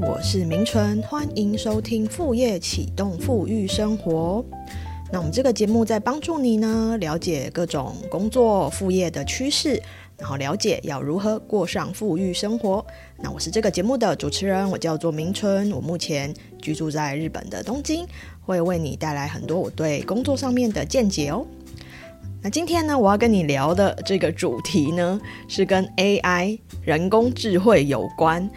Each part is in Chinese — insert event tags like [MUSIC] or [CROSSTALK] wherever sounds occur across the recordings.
我是明纯，欢迎收听副业启动富裕生活。那我们这个节目在帮助你呢，了解各种工作副业的趋势，然后了解要如何过上富裕生活。那我是这个节目的主持人，我叫做明春，我目前居住在日本的东京，会为你带来很多我对工作上面的见解哦。那今天呢，我要跟你聊的这个主题呢，是跟 AI 人工智慧有关。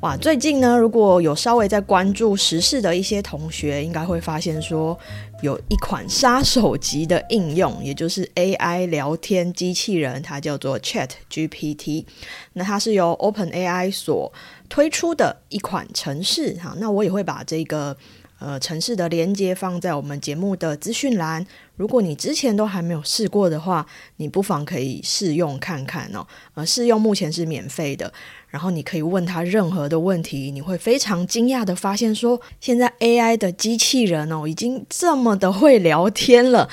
哇，最近呢，如果有稍微在关注时事的一些同学，应该会发现说，有一款杀手级的应用，[LAUGHS] 也就是 AI 聊天机器人，它叫做 Chat GPT。那它是由 Open AI 所推出的一款程式哈。那我也会把这个呃城市的连接放在我们节目的资讯栏。如果你之前都还没有试过的话，你不妨可以试用看看哦。呃，试用目前是免费的。然后你可以问他任何的问题，你会非常惊讶的发现，说现在 AI 的机器人哦，已经这么的会聊天了，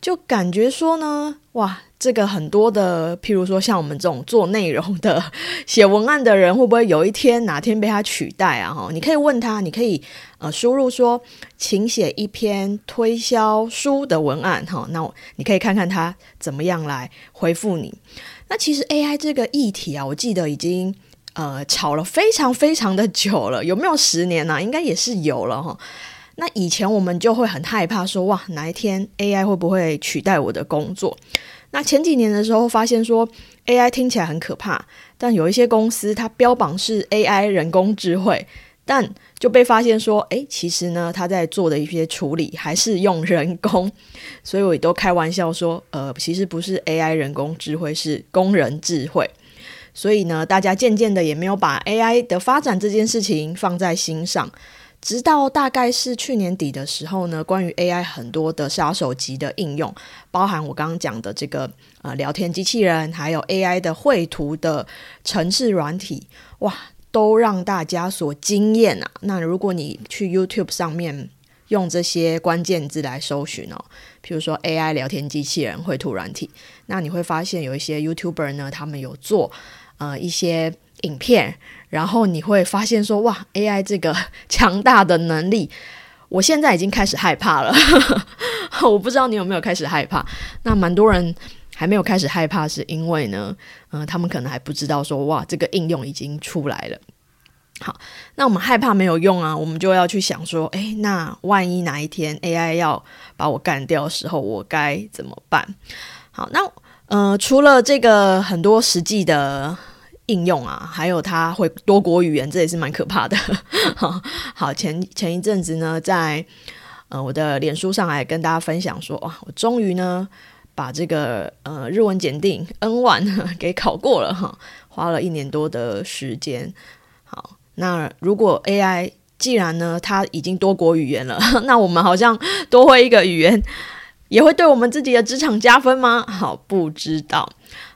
就感觉说呢，哇，这个很多的，譬如说像我们这种做内容的、[LAUGHS] 写文案的人，会不会有一天哪天被他取代啊？哈，你可以问他，你可以呃输入说，请写一篇推销书的文案，哈，那你可以看看他怎么样来回复你。那其实 AI 这个议题啊，我记得已经。呃，吵了非常非常的久了，有没有十年呢？应该也是有了哈。那以前我们就会很害怕说，哇，哪一天 AI 会不会取代我的工作？那前几年的时候发现说，AI 听起来很可怕，但有一些公司它标榜是 AI 人工智慧，但就被发现说，诶，其实呢，它在做的一些处理还是用人工，[LAUGHS] 所以我也都开玩笑说，呃，其实不是 AI 人工智慧，是工人智慧。所以呢，大家渐渐的也没有把 AI 的发展这件事情放在心上，直到大概是去年底的时候呢，关于 AI 很多的杀手级的应用，包含我刚刚讲的这个呃聊天机器人，还有 AI 的绘图的城市软体，哇，都让大家所惊艳啊！那如果你去 YouTube 上面用这些关键字来搜寻哦，譬如说 AI 聊天机器人绘图软体，那你会发现有一些 YouTuber 呢，他们有做。呃，一些影片，然后你会发现说，哇，AI 这个 [LAUGHS] 强大的能力，我现在已经开始害怕了。[LAUGHS] 我不知道你有没有开始害怕？那蛮多人还没有开始害怕，是因为呢，嗯，他们可能还不知道说，哇，这个应用已经出来了。好，那我们害怕没有用啊，我们就要去想说，诶，那万一哪一天 AI 要把我干掉的时候，我该怎么办？好，那呃，除了这个很多实际的。应用啊，还有它会多国语言，这也是蛮可怕的。[LAUGHS] 好，前前一阵子呢，在呃我的脸书上来跟大家分享说，哇，我终于呢把这个呃日文检定 N one [LAUGHS] 给考过了哈，花了一年多的时间。好，那如果 AI 既然呢它已经多国语言了，[LAUGHS] 那我们好像多会一个语言，也会对我们自己的职场加分吗？好，不知道。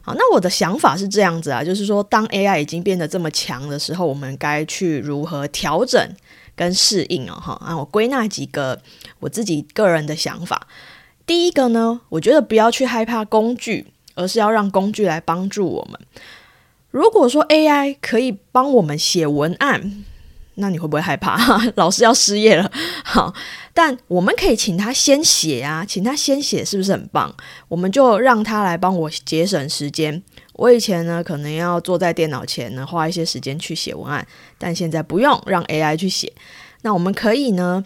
好，那我的想法是这样子啊，就是说，当 AI 已经变得这么强的时候，我们该去如何调整跟适应哦？哈，啊，我归纳几个我自己个人的想法。第一个呢，我觉得不要去害怕工具，而是要让工具来帮助我们。如果说 AI 可以帮我们写文案，那你会不会害怕？[LAUGHS] 老师要失业了？好。但我们可以请他先写啊，请他先写，是不是很棒？我们就让他来帮我节省时间。我以前呢，可能要坐在电脑前呢，花一些时间去写文案，但现在不用，让 AI 去写。那我们可以呢，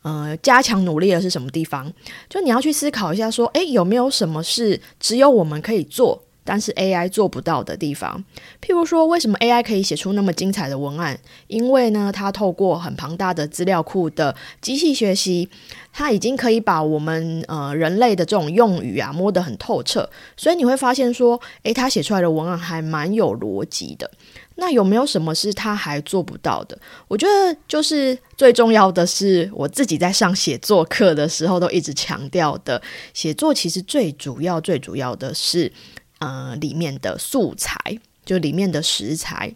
呃，加强努力的是什么地方？就你要去思考一下，说，诶，有没有什么事只有我们可以做？但是 AI 做不到的地方，譬如说，为什么 AI 可以写出那么精彩的文案？因为呢，它透过很庞大的资料库的机器学习，它已经可以把我们呃人类的这种用语啊摸得很透彻，所以你会发现说，诶，它写出来的文案还蛮有逻辑的。那有没有什么是它还做不到的？我觉得就是最重要的是，我自己在上写作课的时候都一直强调的，写作其实最主要、最主要的是。呃，里面的素材就里面的食材，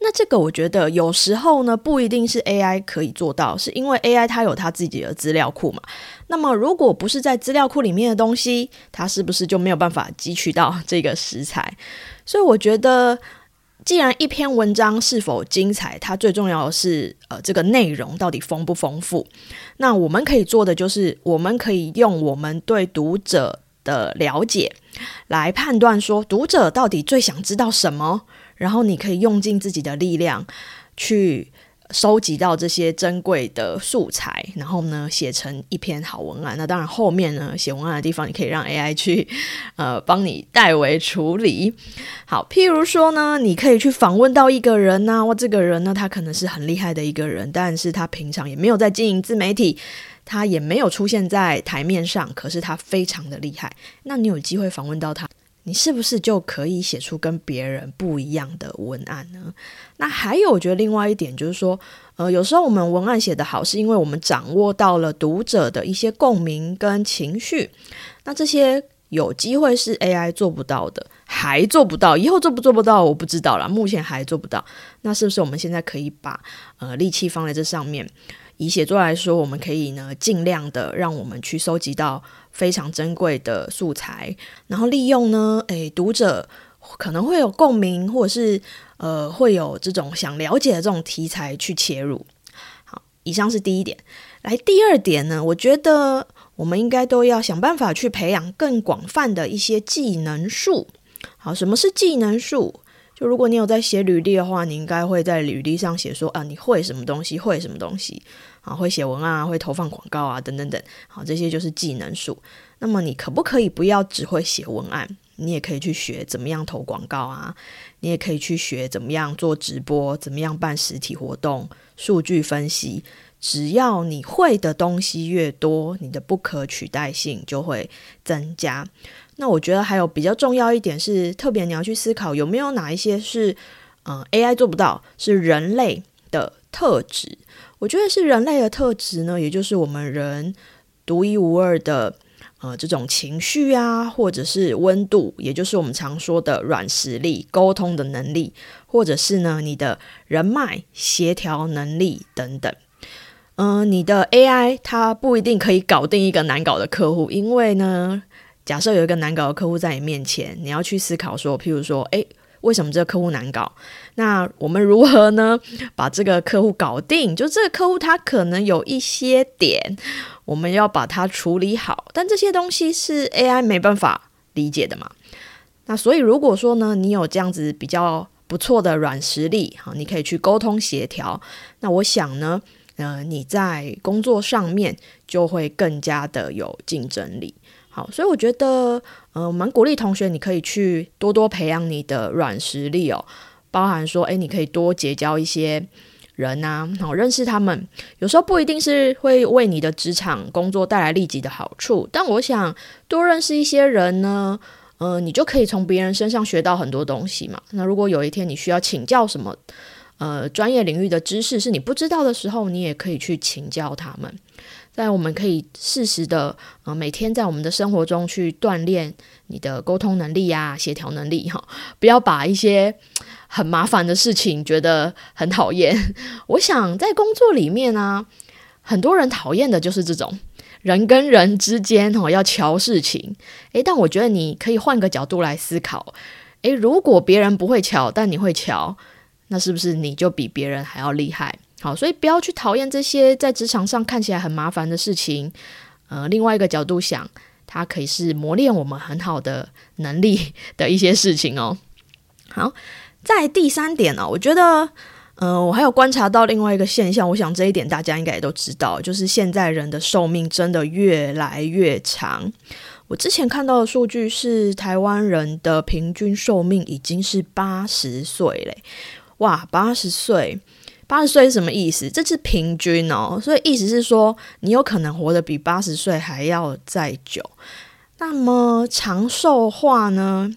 那这个我觉得有时候呢不一定是 AI 可以做到，是因为 AI 它有它自己的资料库嘛。那么如果不是在资料库里面的东西，它是不是就没有办法汲取到这个食材？所以我觉得既然一篇文章是否精彩，它最重要的是呃这个内容到底丰不丰富。那我们可以做的就是，我们可以用我们对读者的了解来判断说，读者到底最想知道什么，然后你可以用尽自己的力量去。收集到这些珍贵的素材，然后呢，写成一篇好文案。那当然，后面呢，写文案的地方，你可以让 AI 去呃帮你代为处理。好，譬如说呢，你可以去访问到一个人呢，哇，这个人呢，他可能是很厉害的一个人，但是他平常也没有在经营自媒体，他也没有出现在台面上，可是他非常的厉害。那你有机会访问到他。你是不是就可以写出跟别人不一样的文案呢？那还有，我觉得另外一点就是说，呃，有时候我们文案写得好，是因为我们掌握到了读者的一些共鸣跟情绪。那这些有机会是 AI 做不到的，还做不到，以后做不做不到，我不知道了。目前还做不到。那是不是我们现在可以把呃力气放在这上面？以写作来说，我们可以呢尽量的让我们去收集到。非常珍贵的素材，然后利用呢，诶，读者可能会有共鸣，或者是呃，会有这种想了解的这种题材去切入。好，以上是第一点。来，第二点呢，我觉得我们应该都要想办法去培养更广泛的一些技能树。好，什么是技能树？就如果你有在写履历的话，你应该会在履历上写说啊，你会什么东西，会什么东西啊，会写文案啊，会投放广告啊，等等等。好，这些就是技能数。那么你可不可以不要只会写文案？你也可以去学怎么样投广告啊，你也可以去学怎么样做直播，怎么样办实体活动，数据分析。只要你会的东西越多，你的不可取代性就会增加。那我觉得还有比较重要一点是，特别你要去思考有没有哪一些是，嗯，AI 做不到，是人类的特质。我觉得是人类的特质呢，也就是我们人独一无二的，呃，这种情绪啊，或者是温度，也就是我们常说的软实力、沟通的能力，或者是呢你的人脉协调能力等等。嗯，你的 AI 它不一定可以搞定一个难搞的客户，因为呢。假设有一个难搞的客户在你面前，你要去思考说，譬如说，诶，为什么这个客户难搞？那我们如何呢？把这个客户搞定？就这个客户他可能有一些点，我们要把它处理好，但这些东西是 AI 没办法理解的嘛？那所以如果说呢，你有这样子比较不错的软实力，好，你可以去沟通协调。那我想呢，呃，你在工作上面就会更加的有竞争力。好，所以我觉得，呃，蛮鼓励同学，你可以去多多培养你的软实力哦，包含说，诶，你可以多结交一些人呐，好认识他们。有时候不一定是会为你的职场工作带来立即的好处，但我想多认识一些人呢，呃，你就可以从别人身上学到很多东西嘛。那如果有一天你需要请教什么，呃，专业领域的知识是你不知道的时候，你也可以去请教他们。但我们可以适时的，呃，每天在我们的生活中去锻炼你的沟通能力呀、协调能力哈，不要把一些很麻烦的事情觉得很讨厌。[LAUGHS] 我想在工作里面呢，很多人讨厌的就是这种人跟人之间哈要瞧事情。诶，但我觉得你可以换个角度来思考，诶，如果别人不会瞧，但你会瞧，那是不是你就比别人还要厉害？好，所以不要去讨厌这些在职场上看起来很麻烦的事情。呃，另外一个角度想，它可以是磨练我们很好的能力的一些事情哦。好，在第三点呢，我觉得，呃，我还有观察到另外一个现象，我想这一点大家应该也都知道，就是现在人的寿命真的越来越长。我之前看到的数据是，台湾人的平均寿命已经是八十岁嘞！哇，八十岁！八十岁是什么意思？这是平均哦，所以意思是说，你有可能活得比八十岁还要再久。那么长寿化呢，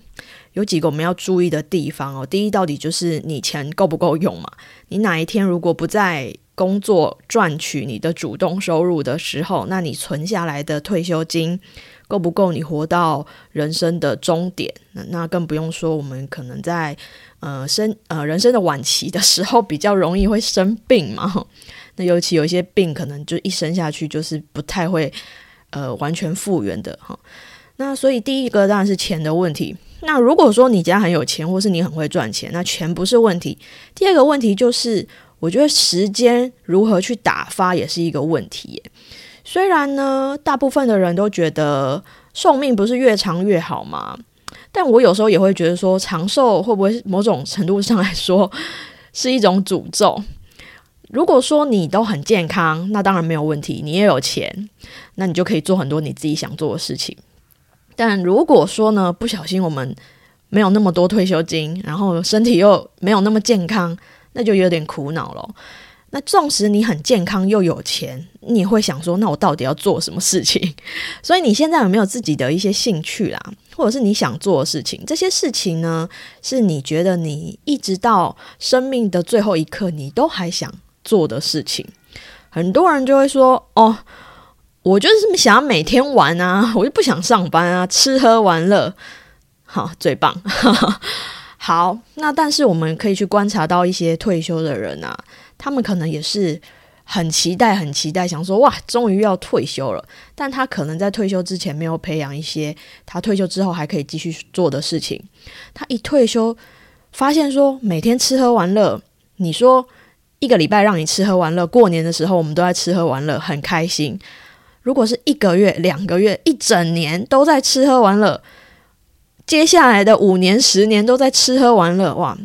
有几个我们要注意的地方哦。第一，到底就是你钱够不够用嘛？你哪一天如果不在工作赚取你的主动收入的时候，那你存下来的退休金够不够你活到人生的终点？那那更不用说，我们可能在。呃，生呃人生的晚期的时候比较容易会生病嘛，那尤其有一些病可能就一生下去就是不太会呃完全复原的哈。那所以第一个当然是钱的问题，那如果说你家很有钱，或是你很会赚钱，那钱不是问题。第二个问题就是，我觉得时间如何去打发也是一个问题。虽然呢，大部分的人都觉得寿命不是越长越好吗？但我有时候也会觉得说，长寿会不会某种程度上来说是一种诅咒？如果说你都很健康，那当然没有问题，你也有钱，那你就可以做很多你自己想做的事情。但如果说呢，不小心我们没有那么多退休金，然后身体又没有那么健康，那就有点苦恼了。那纵使你很健康又有钱，你会想说，那我到底要做什么事情？[LAUGHS] 所以你现在有没有自己的一些兴趣啦，或者是你想做的事情？这些事情呢，是你觉得你一直到生命的最后一刻，你都还想做的事情？很多人就会说，哦。我就是想要每天玩啊，我就不想上班啊，吃喝玩乐，好最棒。[LAUGHS] 好，那但是我们可以去观察到一些退休的人啊，他们可能也是很期待、很期待，想说哇，终于要退休了。但他可能在退休之前没有培养一些他退休之后还可以继续做的事情。他一退休，发现说每天吃喝玩乐，你说一个礼拜让你吃喝玩乐，过年的时候我们都在吃喝玩乐，很开心。如果是一个月、两个月、一整年都在吃喝玩乐，接下来的五年、十年都在吃喝玩乐，哇，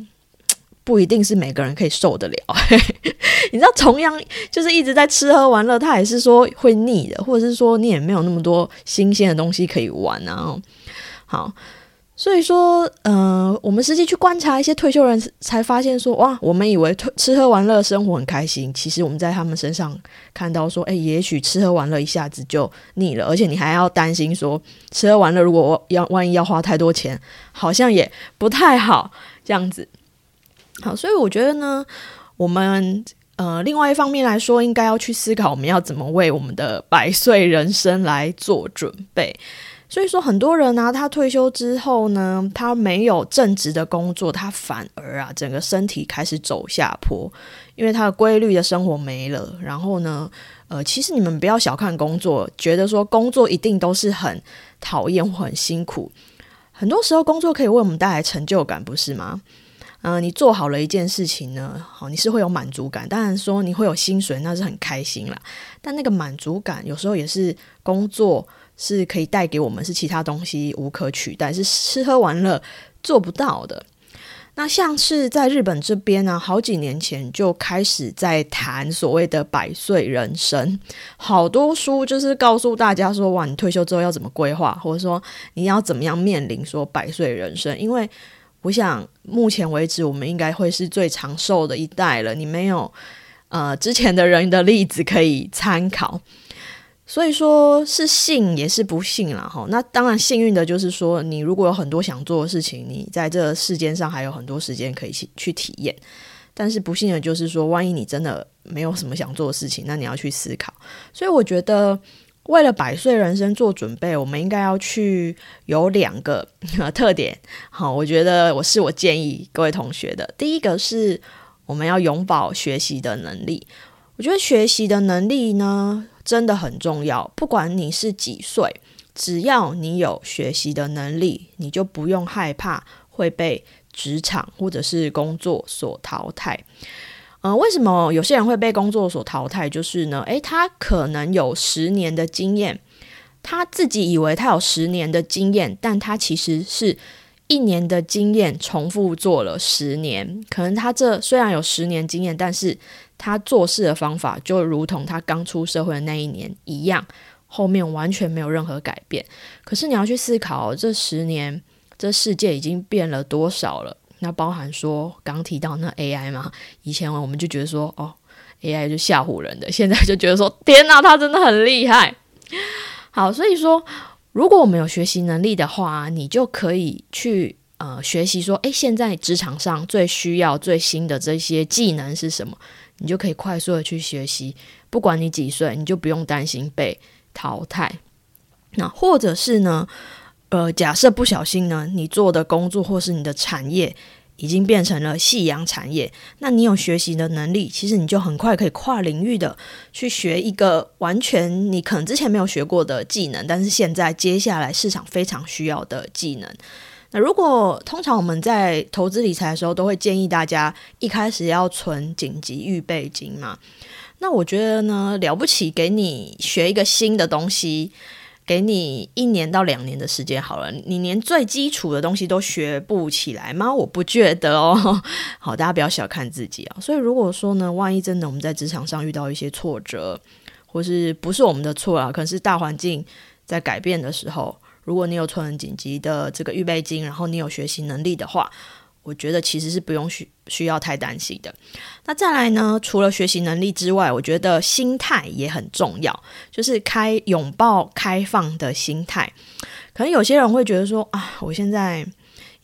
不一定是每个人可以受得了。[LAUGHS] 你知道，同样就是一直在吃喝玩乐，他也是说会腻的，或者是说你也没有那么多新鲜的东西可以玩啊。好。所以说，呃，我们实际去观察一些退休人，才发现说，哇，我们以为吃喝玩乐生活很开心，其实我们在他们身上看到说，哎，也许吃喝玩乐一下子就腻了，而且你还要担心说，吃喝玩乐如果要万一要花太多钱，好像也不太好这样子。好，所以我觉得呢，我们呃，另外一方面来说，应该要去思考我们要怎么为我们的百岁人生来做准备。所以说，很多人呢，他退休之后呢，他没有正职的工作，他反而啊，整个身体开始走下坡，因为他的规律的生活没了。然后呢，呃，其实你们不要小看工作，觉得说工作一定都是很讨厌或很辛苦。很多时候，工作可以为我们带来成就感，不是吗？嗯，你做好了一件事情呢，好，你是会有满足感。当然说你会有薪水，那是很开心啦。但那个满足感有时候也是工作。是可以带给我们，是其他东西无可取代，是吃喝玩乐做不到的。那像是在日本这边呢，好几年前就开始在谈所谓的百岁人生，好多书就是告诉大家说，哇，你退休之后要怎么规划，或者说你要怎么样面临说百岁人生。因为我想，目前为止我们应该会是最长寿的一代了。你没有呃之前的人的例子可以参考。所以说是幸也是不幸了哈。那当然幸运的就是说，你如果有很多想做的事情，你在这世间上还有很多时间可以去去体验。但是不幸的就是说，万一你真的没有什么想做的事情，那你要去思考。所以我觉得，为了百岁人生做准备，我们应该要去有两个 [LAUGHS] 特点。好，我觉得我是我建议各位同学的。第一个是我们要永葆学习的能力。我觉得学习的能力呢。真的很重要，不管你是几岁，只要你有学习的能力，你就不用害怕会被职场或者是工作所淘汰。呃，为什么有些人会被工作所淘汰？就是呢，诶，他可能有十年的经验，他自己以为他有十年的经验，但他其实是一年的经验重复做了十年。可能他这虽然有十年经验，但是他做事的方法就如同他刚出社会的那一年一样，后面完全没有任何改变。可是你要去思考，这十年这世界已经变了多少了？那包含说刚提到那 AI 嘛？以前我们就觉得说哦，AI 就吓唬人的，现在就觉得说天哪，他真的很厉害。好，所以说如果我们有学习能力的话，你就可以去呃学习说，诶，现在职场上最需要最新的这些技能是什么？你就可以快速的去学习，不管你几岁，你就不用担心被淘汰。那或者是呢，呃，假设不小心呢，你做的工作或是你的产业已经变成了夕阳产业，那你有学习的能力，其实你就很快可以跨领域的去学一个完全你可能之前没有学过的技能，但是现在接下来市场非常需要的技能。那如果通常我们在投资理财的时候，都会建议大家一开始要存紧急预备金嘛。那我觉得呢，了不起，给你学一个新的东西，给你一年到两年的时间好了，你连最基础的东西都学不起来吗？我不觉得哦。[LAUGHS] 好，大家不要小看自己啊。所以如果说呢，万一真的我们在职场上遇到一些挫折，或是不是我们的错啊，可能是大环境在改变的时候。如果你有存紧急的这个预备金，然后你有学习能力的话，我觉得其实是不用需需要太担心的。那再来呢？除了学习能力之外，我觉得心态也很重要，就是开拥抱开放的心态。可能有些人会觉得说啊，我现在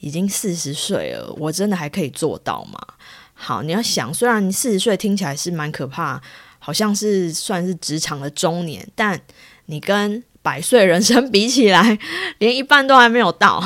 已经四十岁了，我真的还可以做到吗？好，你要想，虽然你四十岁听起来是蛮可怕，好像是算是职场的中年，但你跟百岁人生比起来，连一半都还没有到。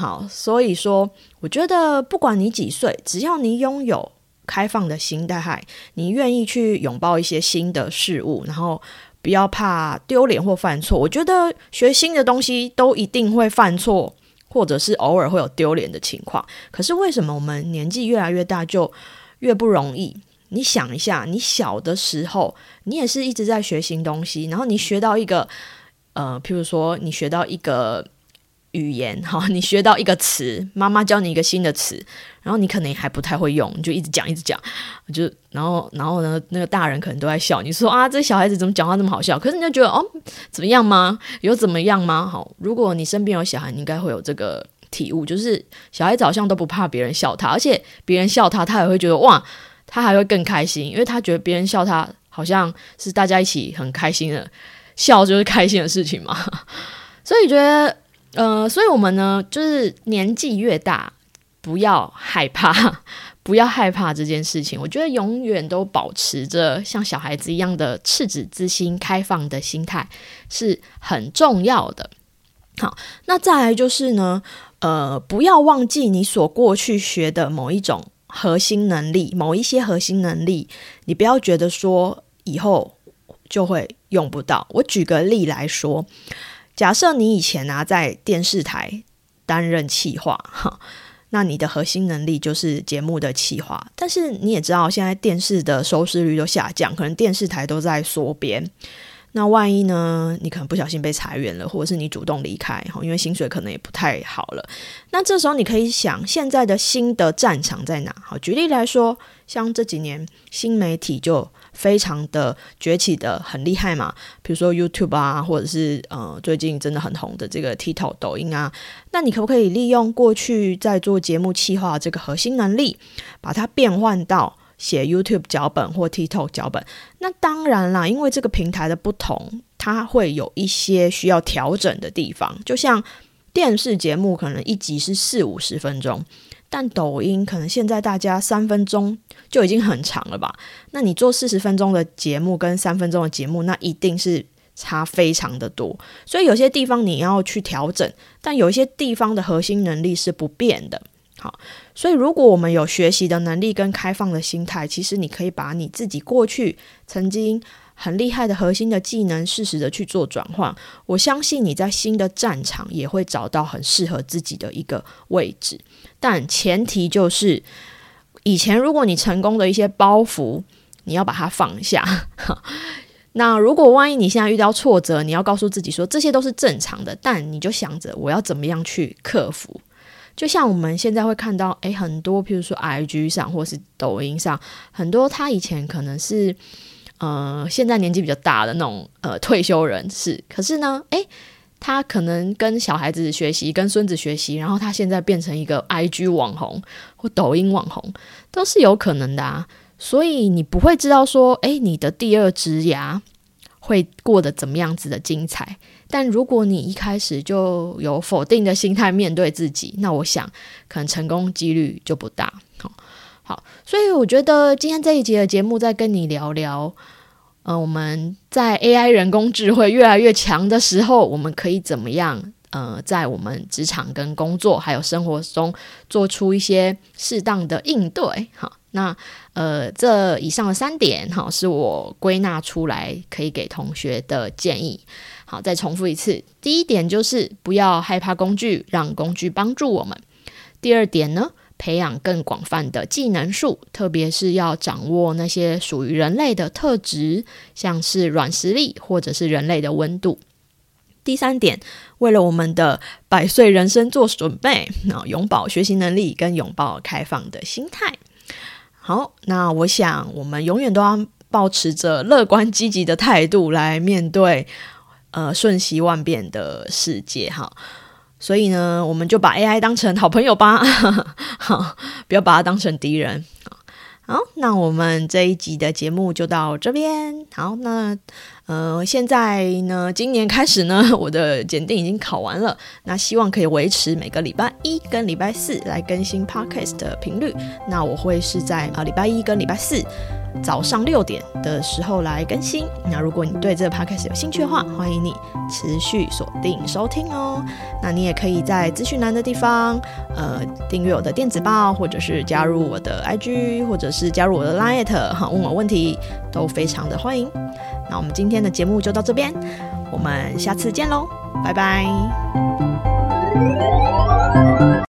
好，所以说，我觉得不管你几岁，只要你拥有开放的心态，你愿意去拥抱一些新的事物，然后不要怕丢脸或犯错。我觉得学新的东西都一定会犯错，或者是偶尔会有丢脸的情况。可是为什么我们年纪越来越大就越不容易？你想一下，你小的时候，你也是一直在学新东西，然后你学到一个。呃，譬如说，你学到一个语言，[LAUGHS] 哈，你学到一个词，妈妈教你一个新的词，然后你可能还不太会用，你就一直讲，一直讲，就然后，然后呢，那个大人可能都在笑，你说啊，这小孩子怎么讲话那么好笑？可是你就觉得哦，怎么样吗？有怎么样吗？好，如果你身边有小孩，你应该会有这个体悟，就是小孩子好像都不怕别人笑他，而且别人笑他，他也会觉得哇，他还会更开心，因为他觉得别人笑他，好像是大家一起很开心的。笑就是开心的事情嘛，[LAUGHS] 所以觉得，呃，所以我们呢，就是年纪越大，不要害怕，[LAUGHS] 不要害怕这件事情。我觉得永远都保持着像小孩子一样的赤子之心、开放的心态是很重要的。好，那再来就是呢，呃，不要忘记你所过去学的某一种核心能力，某一些核心能力，你不要觉得说以后。就会用不到。我举个例来说，假设你以前啊在电视台担任企划，哈，那你的核心能力就是节目的企划。但是你也知道，现在电视的收视率都下降，可能电视台都在缩编。那万一呢？你可能不小心被裁员了，或者是你主动离开，哈，因为薪水可能也不太好了。那这时候你可以想，现在的新的战场在哪？好，举例来说，像这几年新媒体就。非常的崛起的很厉害嘛，比如说 YouTube 啊，或者是呃最近真的很红的这个 TikTok 抖音啊，那你可不可以利用过去在做节目企划这个核心能力，把它变换到写 YouTube 脚本或 TikTok 脚本？那当然啦，因为这个平台的不同，它会有一些需要调整的地方，就像电视节目可能一集是四五十分钟。但抖音可能现在大家三分钟就已经很长了吧？那你做四十分钟的节目跟三分钟的节目，那一定是差非常的多。所以有些地方你要去调整，但有一些地方的核心能力是不变的。好，所以如果我们有学习的能力跟开放的心态，其实你可以把你自己过去曾经。很厉害的核心的技能，适时的去做转换。我相信你在新的战场也会找到很适合自己的一个位置，但前提就是以前如果你成功的一些包袱，你要把它放下。[LAUGHS] 那如果万一你现在遇到挫折，你要告诉自己说这些都是正常的，但你就想着我要怎么样去克服。就像我们现在会看到，诶，很多譬如说 IG 上或是抖音上，很多他以前可能是。呃，现在年纪比较大的那种呃退休人士，可是呢，诶，他可能跟小孩子学习，跟孙子学习，然后他现在变成一个 IG 网红或抖音网红，都是有可能的啊。所以你不会知道说，诶，你的第二职涯会过得怎么样子的精彩。但如果你一开始就有否定的心态面对自己，那我想可能成功几率就不大。好。好，所以我觉得今天这一集的节目在跟你聊聊，呃，我们在 AI 人工智慧越来越强的时候，我们可以怎么样？呃，在我们职场跟工作还有生活中做出一些适当的应对。好，那呃，这以上的三点哈，是我归纳出来可以给同学的建议。好，再重复一次，第一点就是不要害怕工具，让工具帮助我们。第二点呢，培养更广泛的技能树，特别是要掌握那些属于人类的特质，像是软实力或者是人类的温度。第三点，为了我们的百岁人生做准备，那永葆学习能力跟拥抱开放的心态。好，那我想我们永远都要保持着乐观积极的态度来面对呃瞬息万变的世界哈。所以呢，我们就把 AI 当成好朋友吧，[LAUGHS] 好，不要把它当成敌人。好，那我们这一集的节目就到这边。好，那呃，现在呢，今年开始呢，我的检定已经考完了。那希望可以维持每个礼拜一跟礼拜四来更新 Podcast 的频率。那我会是在啊礼拜一跟礼拜四。早上六点的时候来更新。那如果你对这个 podcast 有兴趣的话，欢迎你持续锁定收听哦。那你也可以在资讯栏的地方，呃，订阅我的电子报，或者是加入我的 IG，或者是加入我的 Line，哈，问我问题都非常的欢迎。那我们今天的节目就到这边，我们下次见喽，拜拜。